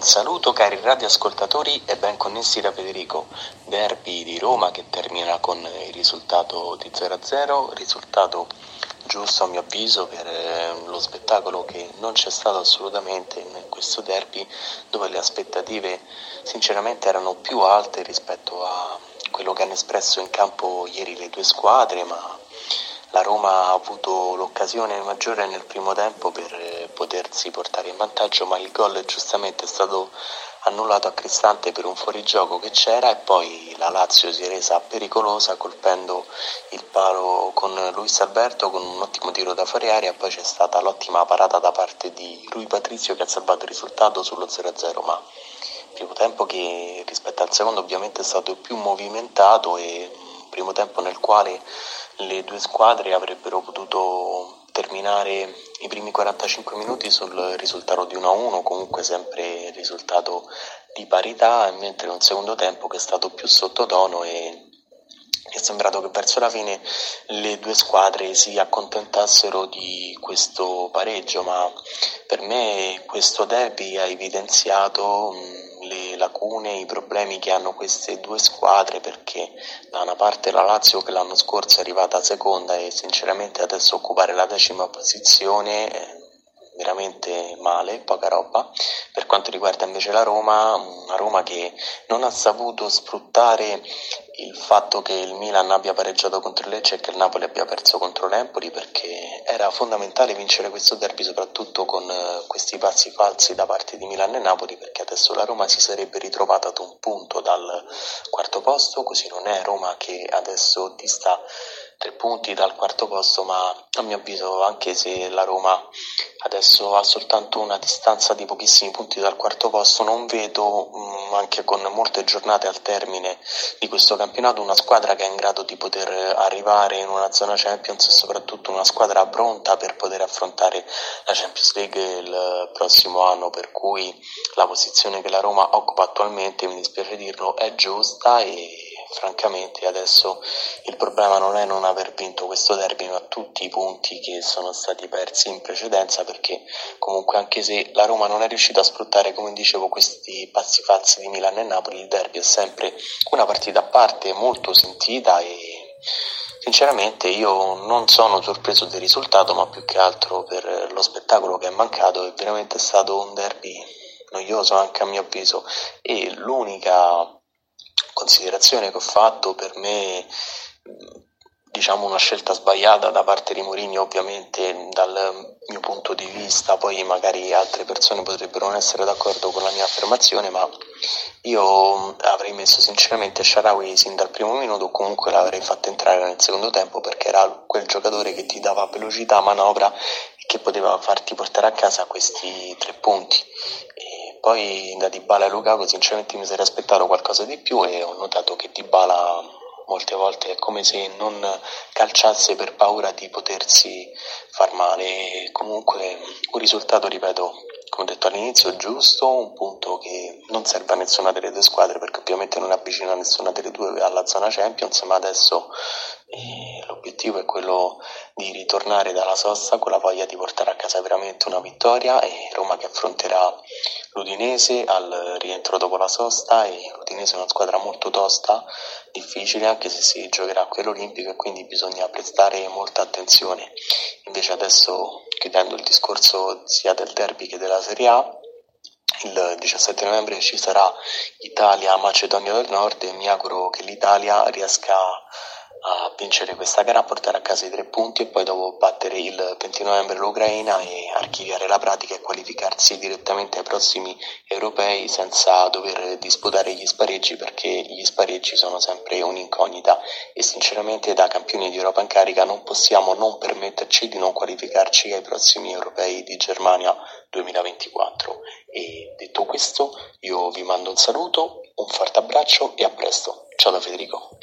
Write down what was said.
Un saluto cari radioascoltatori e ben connessi da Federico. Derby di Roma che termina con il risultato di 0-0, risultato giusto a mio avviso per eh, lo spettacolo che non c'è stato assolutamente in questo derby dove le aspettative sinceramente erano più alte rispetto a quello che hanno espresso in campo ieri le due squadre, ma la Roma ha avuto l'occasione maggiore nel primo tempo per potersi portare in vantaggio, ma il gol giustamente è stato annullato a Cristante per un fuorigioco che c'era e poi la Lazio si è resa pericolosa colpendo il palo con Luis Alberto con un ottimo tiro da fuori aria, poi c'è stata l'ottima parata da parte di Rui Patrizio che ha salvato il risultato sullo 0-0, ma primo tempo che rispetto al secondo ovviamente è stato più movimentato e primo tempo nel quale le due squadre avrebbero potuto terminare i primi 45 minuti sul risultato di 1-1, comunque sempre risultato di parità, mentre un secondo tempo che è stato più sottotono e è sembrato che verso la fine le due squadre si accontentassero di questo pareggio, ma per me questo derby ha evidenziato lacune, i problemi che hanno queste due squadre perché da una parte la Lazio che l'anno scorso è arrivata seconda e sinceramente adesso occupare la decima posizione veramente male, poca roba. Per quanto riguarda invece la Roma, una Roma che non ha saputo sfruttare il fatto che il Milan abbia pareggiato contro il Lecce e che il Napoli abbia perso contro l'Empoli perché era fondamentale vincere questo derby soprattutto con eh, questi passi falsi da parte di Milan e Napoli perché adesso la Roma si sarebbe ritrovata ad un punto dal quarto posto, così non è Roma che adesso dista tre punti dal quarto posto, ma a mio avviso anche se la Roma adesso ha soltanto una distanza di pochissimi punti dal quarto posto, non vedo mm, anche con molte giornate al termine di questo campionato una squadra che è in grado di poter arrivare in una zona Champions e soprattutto una squadra pronta per poter affrontare la Champions League il prossimo anno, per cui la posizione che la Roma occupa attualmente, mi dispiace dirlo, è giusta e francamente adesso il problema non è non aver vinto questo derby ma tutti i punti che sono stati persi in precedenza perché comunque anche se la Roma non è riuscita a sfruttare come dicevo questi passi falsi di Milano e Napoli il derby è sempre una partita a parte molto sentita e Sinceramente io non sono sorpreso del risultato, ma più che altro per lo spettacolo che è mancato, è veramente stato un derby noioso anche a mio avviso. E l'unica considerazione che ho fatto per me diciamo una scelta sbagliata da parte di Mourinho ovviamente dal mio punto di vista. Poi magari altre persone potrebbero non essere d'accordo con la mia affermazione ma io avrei messo sinceramente Sharawi sin dal primo minuto comunque l'avrei fatto entrare nel secondo tempo perché era quel giocatore che ti dava velocità, manovra e che poteva farti portare a casa questi tre punti poi da Dybala e Lukaku sinceramente mi sarei aspettato qualcosa di più e ho notato che Dybala molte volte è come se non calciasse per paura di potersi far male. Comunque un risultato, ripeto, come detto all'inizio, giusto, un punto che non serve a nessuna delle due squadre perché ovviamente non avvicina nessuna delle due alla zona Champions, ma adesso eh, l'obiettivo è quello di ritornare dalla sosta con la voglia di portare a casa veramente una vittoria e Roma che affronterà l'Udinese al rientro dopo la sosta e l'Udinese è una squadra molto tosta, difficile anche se si giocherà a quello olimpico e quindi bisogna prestare molta attenzione. Invece adesso chiudendo il discorso sia del derby che della Serie A, il 17 novembre ci sarà Italia-Macedonia del Nord e mi auguro che l'Italia riesca a a vincere questa gara, a portare a casa i tre punti e poi dopo battere il 20 novembre l'Ucraina e archiviare la pratica e qualificarsi direttamente ai prossimi europei senza dover disputare gli spareggi perché gli spareggi sono sempre un'incognita e sinceramente da campioni di Europa in carica non possiamo non permetterci di non qualificarci ai prossimi europei di Germania 2024 e detto questo io vi mando un saluto, un forte abbraccio e a presto. Ciao da Federico.